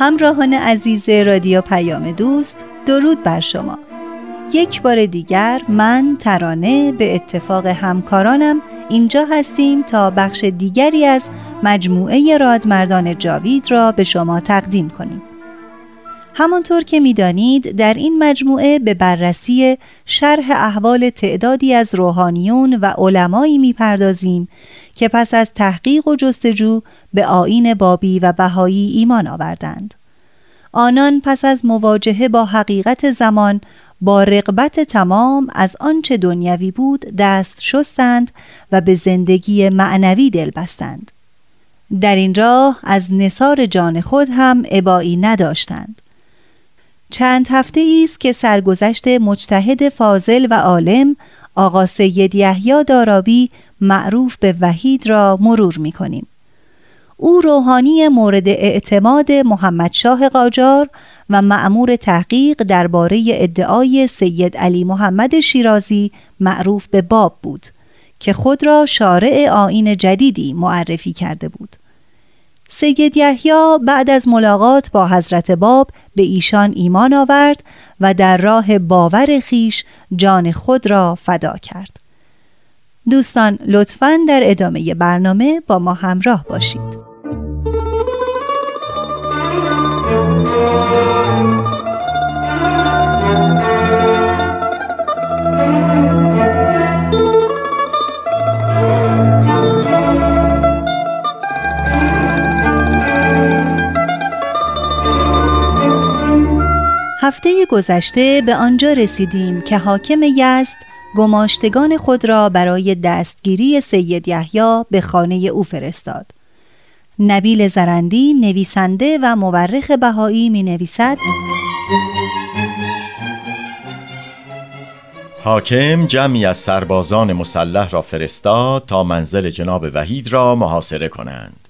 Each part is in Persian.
همراهان عزیز رادیو پیام دوست درود بر شما. یک بار دیگر من ترانه به اتفاق همکارانم اینجا هستیم تا بخش دیگری از مجموعه رادمردان جاوید را به شما تقدیم کنیم. همانطور که می‌دانید در این مجموعه به بررسی شرح احوال تعدادی از روحانیون و علمایی می‌پردازیم که پس از تحقیق و جستجو به آین بابی و بهایی ایمان آوردند. آنان پس از مواجهه با حقیقت زمان با رقبت تمام از آنچه دنیوی بود دست شستند و به زندگی معنوی دل بستند. در این راه از نصار جان خود هم عبایی نداشتند. چند هفته است که سرگذشت مجتهد فاضل و عالم آقا سید یحیی دارابی معروف به وحید را مرور می کنیم. او روحانی مورد اعتماد محمد شاه قاجار و معمور تحقیق درباره ادعای سید علی محمد شیرازی معروف به باب بود که خود را شارع آین جدیدی معرفی کرده بود. سید یحیی بعد از ملاقات با حضرت باب به ایشان ایمان آورد و در راه باور خیش جان خود را فدا کرد. دوستان لطفاً در ادامه برنامه با ما همراه باشید. هفته گذشته به آنجا رسیدیم که حاکم یزد گماشتگان خود را برای دستگیری سید یحیی به خانه او فرستاد. نبیل زرندی نویسنده و مورخ بهایی می نویسد حاکم جمعی از سربازان مسلح را فرستاد تا منزل جناب وحید را محاصره کنند.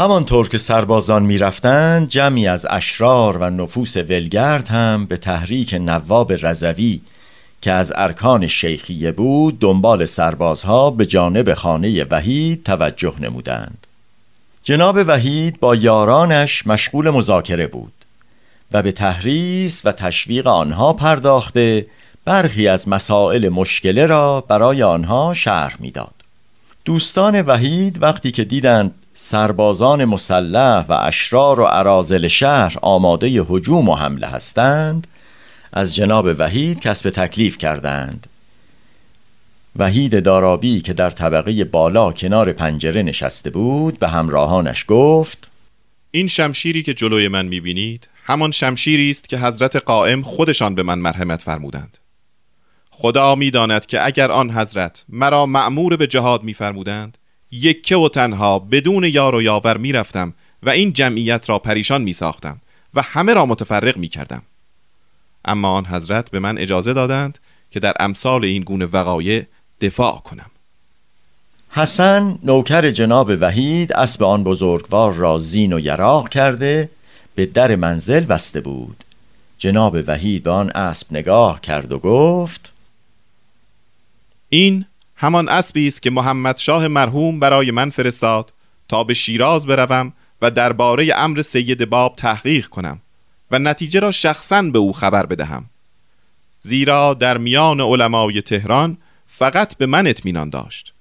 همانطور که سربازان می‌رفتند جمعی از اشرار و نفوس ولگرد هم به تحریک نواب رضوی که از ارکان شیخیه بود دنبال سربازها به جانب خانه وحید توجه نمودند جناب وحید با یارانش مشغول مذاکره بود و به تحریس و تشویق آنها پرداخته برخی از مسائل مشکله را برای آنها شرح می‌داد. دوستان وحید وقتی که دیدند سربازان مسلح و اشرار و عرازل شهر آماده هجوم و حمله هستند. از جناب وحید کسب تکلیف کردند. وحید دارابی که در طبقه بالا کنار پنجره نشسته بود به همراهانش گفت این شمشیری که جلوی من می‌بینید همان شمشیری است که حضرت قائم خودشان به من مرحمت فرمودند. خدا می‌داند که اگر آن حضرت مرا معمور به جهاد میفرمودند یکه و تنها بدون یار و یاور می‌رفتم و این جمعیت را پریشان می ساختم و همه را متفرق می کردم اما آن حضرت به من اجازه دادند که در امثال این گونه وقایع دفاع کنم. حسن نوکر جناب وحید اسب آن بزرگوار را زین و یراق کرده به در منزل بسته بود. جناب وحید به آن اسب نگاه کرد و گفت این همان اسبی است که محمد شاه مرحوم برای من فرستاد تا به شیراز بروم و درباره امر سید باب تحقیق کنم و نتیجه را شخصا به او خبر بدهم. زیرا در میان علمای تهران فقط به من اطمینان داشت.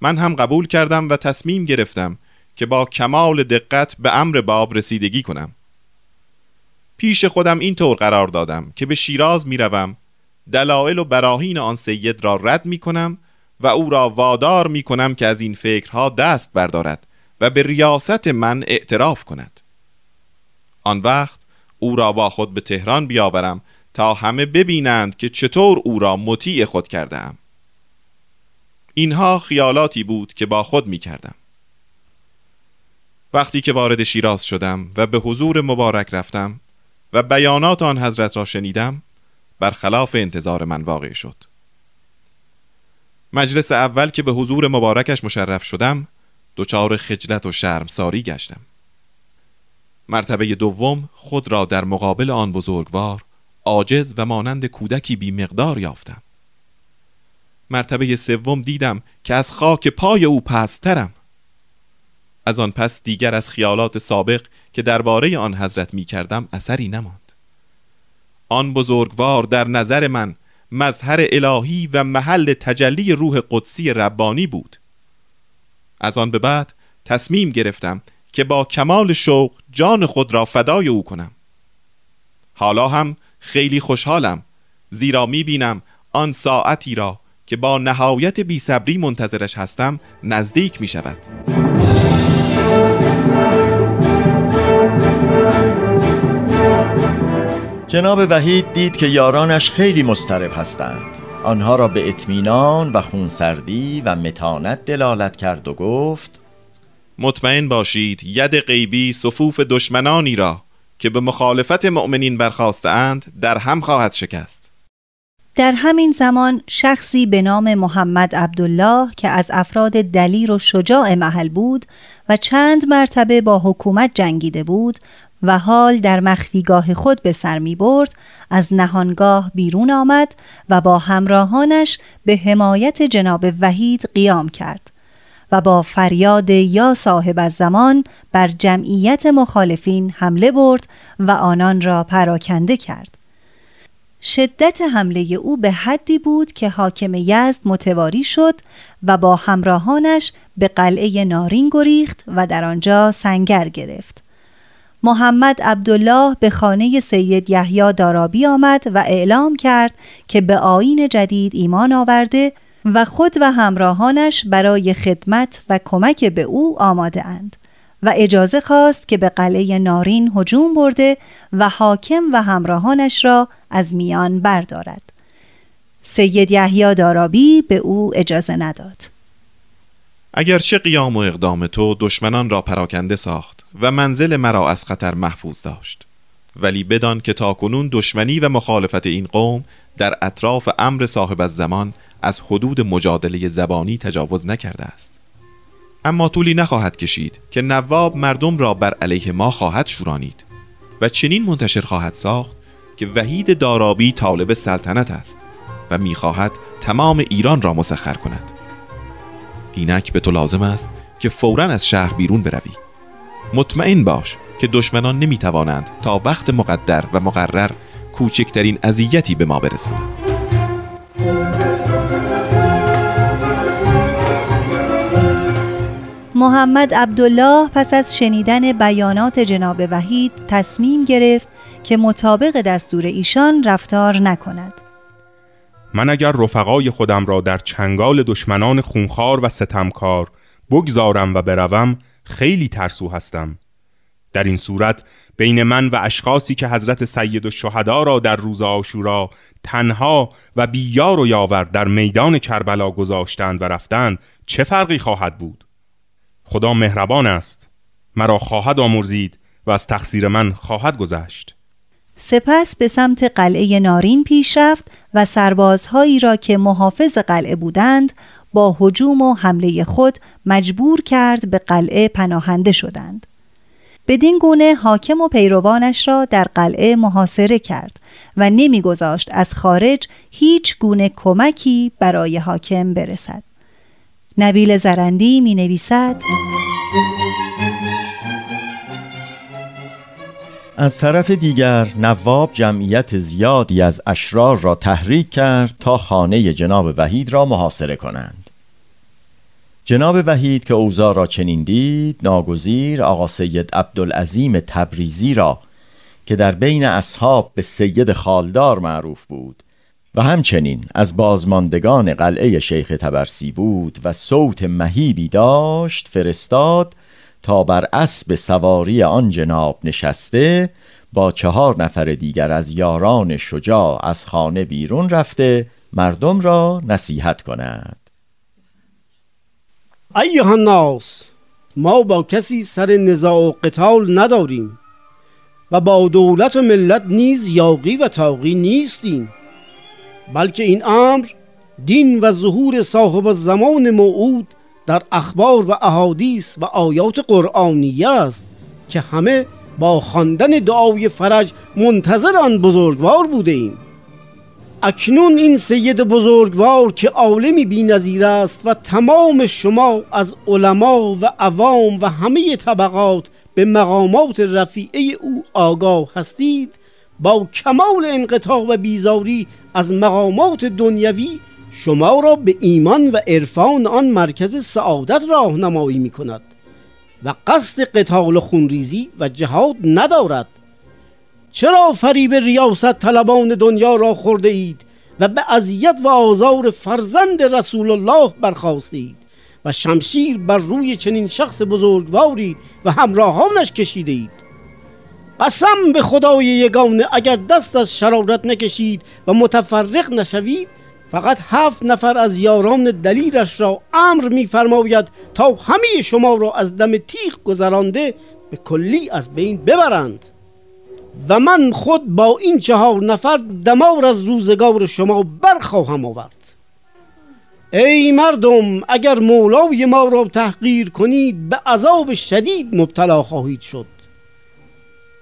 من هم قبول کردم و تصمیم گرفتم که با کمال دقت به امر باب رسیدگی کنم. پیش خودم این طور قرار دادم که به شیراز می روم دلایل و براهین آن سید را رد می کنم و او را وادار می کنم که از این فکرها دست بردارد و به ریاست من اعتراف کند. آن وقت او را با خود به تهران بیاورم تا همه ببینند که چطور او را مطیع خود کردم اینها خیالاتی بود که با خود می کردم وقتی که وارد شیراز شدم و به حضور مبارک رفتم و بیانات آن حضرت را شنیدم برخلاف انتظار من واقع شد. مجلس اول که به حضور مبارکش مشرف شدم دچار خجلت و شرمساری گشتم. مرتبه دوم خود را در مقابل آن بزرگوار عاجز و مانند کودکی بی مقدار یافتم. مرتبه سوم دیدم که از خاک پای او پسترم از آن پس دیگر از خیالات سابق که درباره آن حضرت می کردم اثری نماند. آن بزرگوار در نظر من مظهر الهی و محل تجلی روح قدسی ربانی بود. از آن به بعد تصمیم گرفتم که با کمال شوق جان خود را فدای او کنم. حالا هم خیلی خوشحالم زیرا می بینم آن ساعتی را که با نهایت بی صبری منتظرش هستم نزدیک می شود جناب وحید دید که یارانش خیلی مسترب هستند. آنها را به اطمینان و خونسردی و متانت دلالت کرد و گفت مطمئن باشید ید غیبی صفوف دشمنانی را که به مخالفت مؤمنین برخواستند در هم خواهد شکست. در همین زمان شخصی به نام محمد عبدالله که از افراد دلیر و شجاع محل بود و چند مرتبه با حکومت جنگیده بود و حال در مخفیگاه خود به سر می برد از نهانگاه بیرون آمد و با همراهانش به حمایت جناب وحید قیام کرد و با فریاد یا صاحب از زمان بر جمعیت مخالفین حمله برد و آنان را پراکنده کرد. شدت حمله او به حدی بود که حاکم یزد متواری شد و با همراهانش به قلعه نارین گریخت و در آنجا سنگر گرفت. محمد عبدالله به خانه سید یحیی دارابی آمد و اعلام کرد که به آین جدید ایمان آورده و خود و همراهانش برای خدمت و کمک به او آماده اند و اجازه خواست که به قلعه نارین هجوم برده و حاکم و همراهانش را از میان بردارد. سید یحیی دارابی به او اجازه نداد. اگرچه قیام و اقدام تو دشمنان را پراکنده ساخت و منزل مرا از خطر محفوظ داشت. ولی بدان که تاکنون دشمنی و مخالفت این قوم در اطراف امر صاحب از زمان از حدود مجادله زبانی تجاوز نکرده است. اما طولی نخواهد کشید که نواب مردم را بر علیه ما خواهد شورانید و چنین منتشر خواهد ساخت که وحید دارابی طالب سلطنت است و می‌خواهد تمام ایران را مسخر کند. اینک به تو لازم است که فورا از شهر بیرون بروی. مطمئن باش که دشمنان نمی‌توانند تا وقت مقدر و مقرر کوچکترین اذیتی به ما برسانند. محمد عبدالله پس از شنیدن بیانات جناب وحید تصمیم گرفت که مطابق دستور ایشان رفتار نکند. من اگر رفقای خودم را در چنگال دشمنان خونخوار و ستمکار بگذارم و بروم خیلی ترسو هستم. در این صورت بین من و اشخاصی که حضرت سید شهدا را در روز آشورا تنها و بیار و یاور در میدان کربلا گذاشتند و رفتند چه فرقی خواهد بود؟ خدا مهربان است. مرا خواهد آمرزید و از تقصیر من خواهد گذشت. سپس به سمت قلعه نارین پیش رفت و سربازهایی را که محافظ قلعه بودند با هجوم و حمله خود مجبور کرد به قلعه پناهنده شدند. بدین گونه حاکم و پیروانش را در قلعه محاصره کرد و نمیگذاشت از خارج هیچ گونه کمکی برای حاکم برسد. نبیل زرندی می نویسد از طرف دیگر نواب جمعیت زیادی از اشرار را تحریک کرد تا خانه جناب وحید را محاصره کنند. جناب وحید که اوضاع را چنین دید ناگزیر آقا سید عبدالعظیم تبریزی را که در بین اصحاب به سید خالدار معروف بود و همچنین از بازماندگان قلعه شیخ تبرسی بود و صوت مهیبی داشت فرستاد تا بر اسب سواری آن جناب نشسته با چهار نفر دیگر از یاران شجاع از خانه بیرون رفته مردم را نصیحت کند. ایها الناس ما با کسی سر نزاع و قتال نداریم و با دولت و ملت نیز یاقی و تاقی نیستیم بلکه این امر دین و ظهور صاحب زمان موعود در اخبار و احادیث و آیات قرآنیه است که همه با خواندن دعای فرج منتظر آن بزرگوار بوده ایم. اکنون این سید بزرگوار که عالمی بی نظیر است و تمام شما از علما و عوام و همه طبقات به مقامات رفیعه او آگاه هستید با کمال انقطاع و بیزاری از مقامات دنیوی شما را به ایمان و عرفان آن مرکز سعادت راهنمایی می کند و قصد قتال خونریزی و جهاد ندارد. چرا فریب ریاست طلبان دنیا را خورده اید و به اذیت و آزار فرزند رسول الله برخواسته اید و شمشیر بر روی چنین شخص بزرگواری و همراهانش کشیده اید؟ قسم به خدای یگانه اگر دست از شرارت نکشید و متفرق نشوید فقط هفت نفر از یاران دلیرش را امر میفرماید تا همه شما را از دم تیغ گذرانده به کلی از بین ببرند. و من خود با این چهار نفر دمار از روزگار شما برخواهم آورد. ای مردم اگر مولای ما را تحقیر کنید به عذاب شدید مبتلا خواهید شد.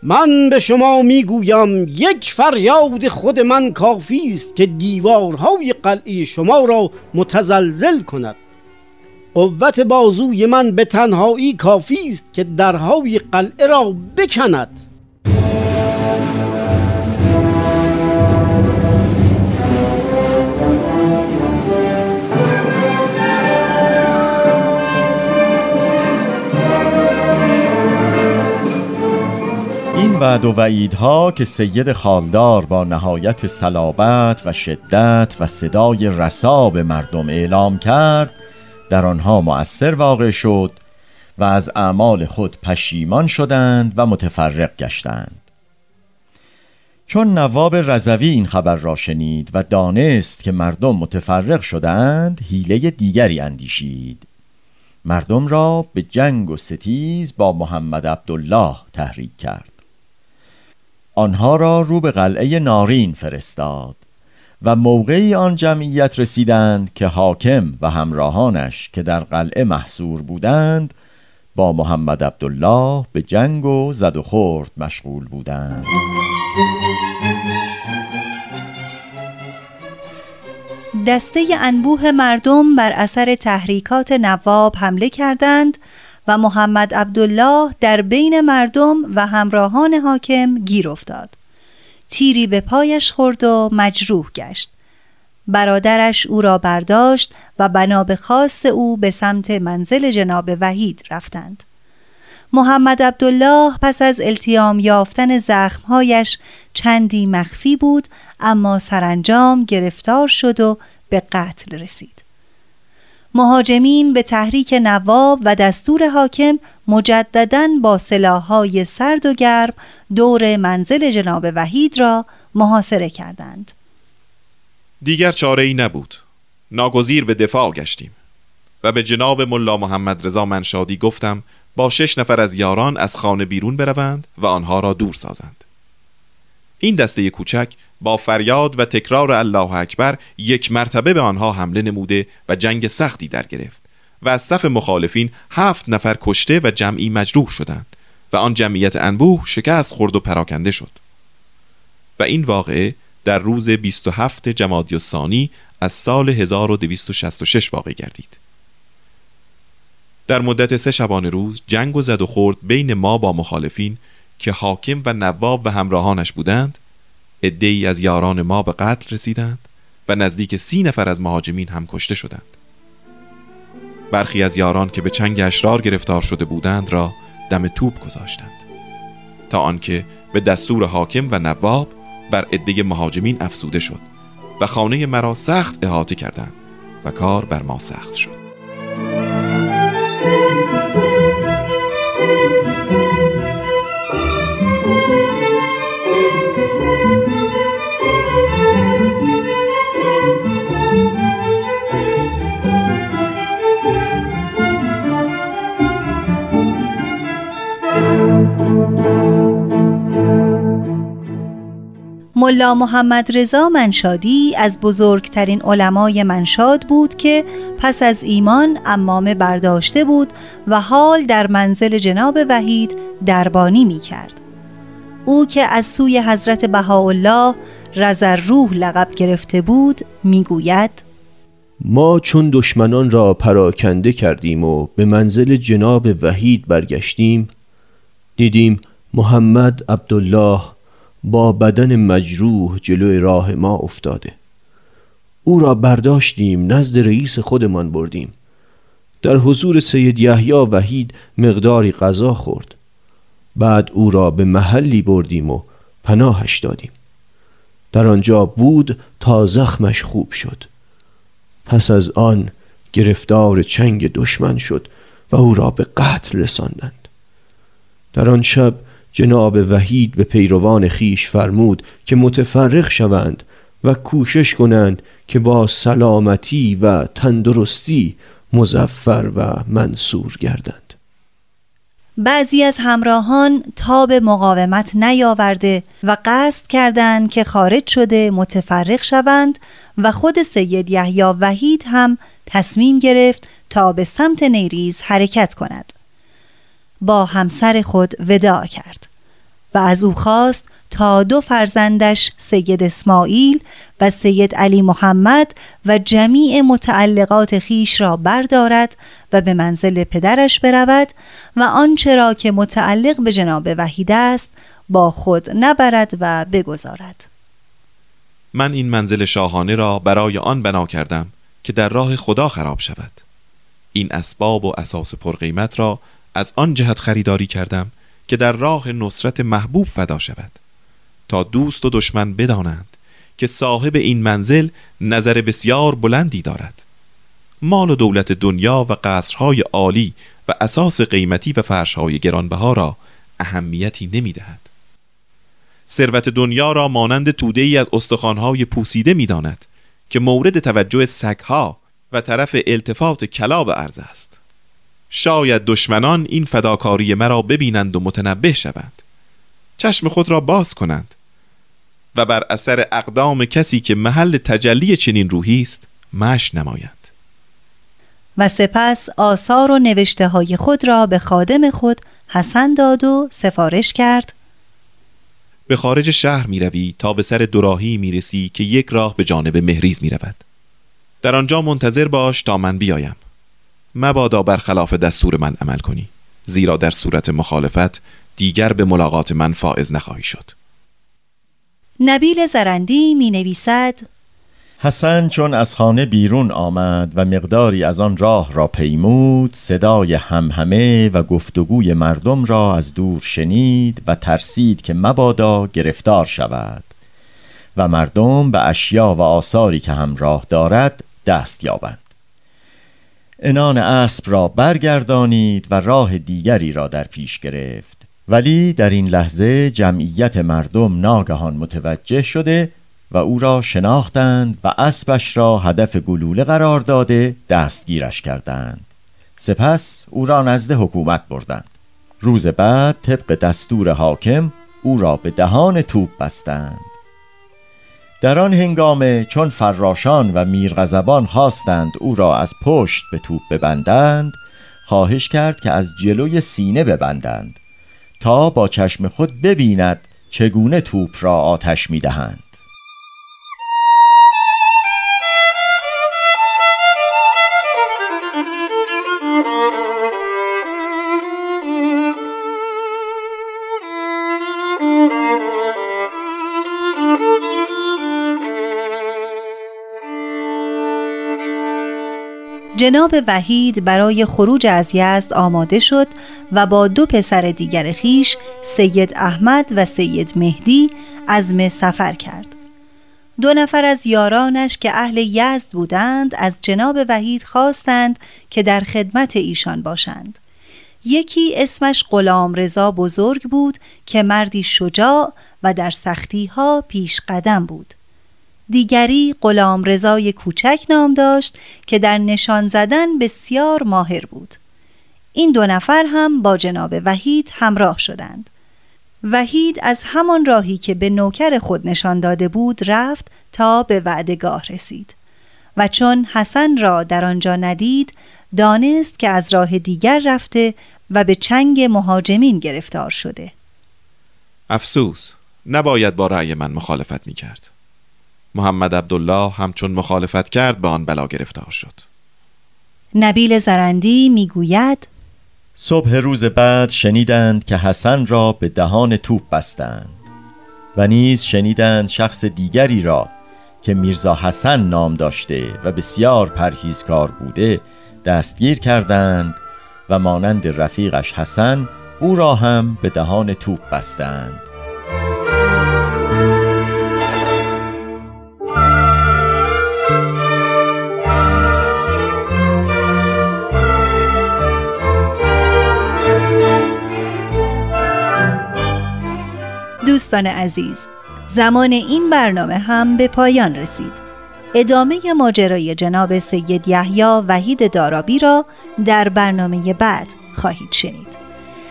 من به شما می‌گویم یک فریاد خود من کافی است که دیوارهای قلعه شما را متزلزل کند. قوت بازوی من به تنهایی کافی است که درهای قلعه را بکند. وعد و وعیدها که سید خالدار با نهایت صلابت و شدت و صدای رسا به مردم اعلام کرد در آنها مؤثر واقع شد و از اعمال خود پشیمان شدند و متفرق گشتند. چون نواب رضوی این خبر را شنید و دانست که مردم متفرق شدند حیله دیگری اندیشید. مردم را به جنگ و ستیز با محمد عبدالله تحریک کرد. آنها را رو به قلعه نارین فرستاد و موقعی آن جمعیت رسیدند که حاکم و همراهانش که در قلعه محصور بودند با محمد عبدالله به جنگ و زد و خورد مشغول بودند. دسته انبوه مردم بر اثر تحریکات نواب حمله کردند و محمد عبدالله در بین مردم و همراهان حاکم گیر افتاد. تیری به پایش خورد و مجروح گشت. برادرش او را برداشت و بنا به خواست او به سمت منزل جناب وحید رفتند. محمد عبدالله پس از التیام یافتن زخمهایش چندی مخفی بود اما سرانجام گرفتار شد و به قتل رسید. مهاجمین به تحریک نواب و دستور حاکم مجددا با سلاحهای سرد و گرم دور منزل جناب وحید را محاصره کردند. دیگر چاره ای نبود. ناگزیر به دفاع گشتیم و به جناب ملا محمد رضا منشادی گفتم با شش نفر از یاران از خانه بیرون بروند و آنها را دور سازند. این دسته کوچک با فریاد و تکرار الله اکبر یک مرتبه به آنها حمله نموده و جنگ سختی در گرفت و از صف مخالفین هفت نفر کشته و جمعی مجروح شدند و آن جمعیت انبوه شکست خورد و پراکنده شد. و این واقعه در روز 27 جمادی الثانی از سال 1266 واقع گردید. در مدت سه شبانه روز جنگ و زد و خورد بین ما با مخالفین که حاکم و نواب و همراهانش بودند ای از یاران ما به قتل رسیدند و نزدیک سی نفر از مهاجمین هم کشته شدند. برخی از یاران که به چنگ اشرار گرفتار شده بودند را دم توپ گذاشتند. تا آنکه به دستور حاکم و نواب بر عده مهاجمین افسوده شد و خانه مرا سخت احاطه کردند و کار بر ما سخت شد. ملا محمد رضا منشادی از بزرگترین علمای منشاد بود که پس از ایمان امامه برداشته بود و حال در منزل جناب وحید دربانی می کرد. او که از سوی حضرت بهاءالله رزر روح لقب گرفته بود می‌گوید ما چون دشمنان را پراکنده کردیم و به منزل جناب وحید برگشتیم دیدیم محمد عبدالله با بدن مجروح جلوی راه ما افتاده. او را برداشتیم نزد رئیس خودمان بردیم. در حضور سید یحیی وحید مقداری غذا خورد. بعد او را به محلی بردیم و پناهش دادیم. در آنجا بود تا زخمش خوب شد. پس از آن گرفتار چنگ دشمن شد و او را به قتل رساندند. در آن شب جناب وحید به پیروان خیش فرمود که متفرق شوند و کوشش کنند که با سلامتی و تندرستی مزفر و منصور گردند. بعضی از همراهان تاب مقاومت نیاورده و قصد کردند که خارج شده متفرق شوند و خود سید یحیی وحید هم تصمیم گرفت تا به سمت نیریز حرکت کند. با همسر خود وداع کرد و از او خواست تا دو فرزندش سید اسماعیل و سید علی محمد و جمیع متعلقات خیش را بردارد و به منزل پدرش برود و آنچه را که متعلق به جناب وحید است با خود نبرد و بگذارد. من این منزل شاهانه را برای آن بنا کردم که در راه خدا خراب شود. این اسباب و اساس پرقیمت را از آن جهت خریداری کردم که در راه نصرت محبوب فدا شود تا دوست و دشمن بدانند که صاحب این منزل نظر بسیار بلندی دارد مال و دولت دنیا و قصرهای عالی و اساس قیمتی و فرشهای گرانبها را اهمیتی نمی دهد. ثروت دنیا را مانند توده ای از استخوانهای پوسیده می داند که مورد توجه سگها و طرف التفات کلاب ارز است شاید دشمنان این فداکاری مرا ببینند و متنبه شوند. چشم خود را باز کنند. و بر اثر اقدام کسی که محل تجلی چنین روحی است مش نمایند و سپس آثار و نوشته های خود را به خادم خود حسن داد و سفارش کرد. به خارج شهر می روی تا به سر دوراهی می رسی که یک راه به جانب مهریز می رود. در آنجا منتظر باش تا من بیایم. مبادا برخلاف دستور من عمل کنی زیرا در صورت مخالفت دیگر به ملاقات من فائز نخواهی شد. نبیل زرندی می نویسد حسن چون از خانه بیرون آمد و مقداری از آن راه را پیمود صدای همهمه و گفتگوی مردم را از دور شنید و ترسید که مبادا گرفتار شود و مردم به اشیا و آثاری که همراه دارد دست یابند. انان اسب را برگردانید و راه دیگری را در پیش گرفت. ولی در این لحظه جمعیت مردم ناگهان متوجه شده و او را شناختند و اسبش را هدف گلوله قرار داده دستگیرش کردند. سپس او را نزد حکومت بردند. روز بعد طبق دستور حاکم او را به دهان توپ بستند. در آن هنگامه چون فراشان و میرغزبان خواستند او را از پشت به توپ ببندند خواهش کرد که از جلوی سینه ببندند تا با چشم خود ببیند چگونه توپ را آتش می‌دهند. جناب وحید برای خروج از یزد آماده شد و با دو پسر دیگر خیش سید احمد و سید مهدی عزم سفر کرد. دو نفر از یارانش که اهل یزد بودند از جناب وحید خواستند که در خدمت ایشان باشند. یکی اسمش غلام رضا بزرگ بود که مردی شجاع و در سختی ها پیش قدم بود. دیگری غلام رضای کوچک نام داشت که در نشان زدن بسیار ماهر بود. این دو نفر هم با جناب وحید همراه شدند. وحید از همان راهی که به نوکر خود نشان داده بود رفت تا به وعدگاه رسید و چون حسن را در آنجا ندید دانست که از راه دیگر رفته و به چنگ مهاجمین گرفتار شده. افسوس نباید با رأی من مخالفت می کرد محمد عبدالله همچون مخالفت کرد به آن بلا گرفتار شد. نبیل زرندی می‌گوید صبح روز بعد شنیدند که حسن را به دهان توپ بستند و نیز شنیدند شخص دیگری را که میرزا حسن نام داشته و بسیار پرهیزکار بوده دستگیر کردند و مانند رفیقش حسن او را هم به دهان توپ بستند. دوستان عزیز زمان این برنامه هم به پایان رسید. ادامه ماجرای جناب سید یحیی وحید دارابی را در برنامه بعد خواهید شنید.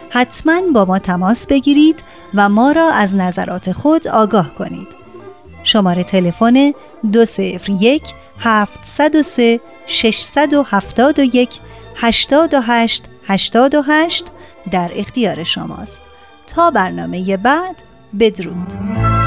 حتما با ما تماس بگیرید و ما را از نظرات خود آگاه کنید. شماره تلفن 201 703 671 828 88 در اختیار شماست. تا برنامه بعد بدرود.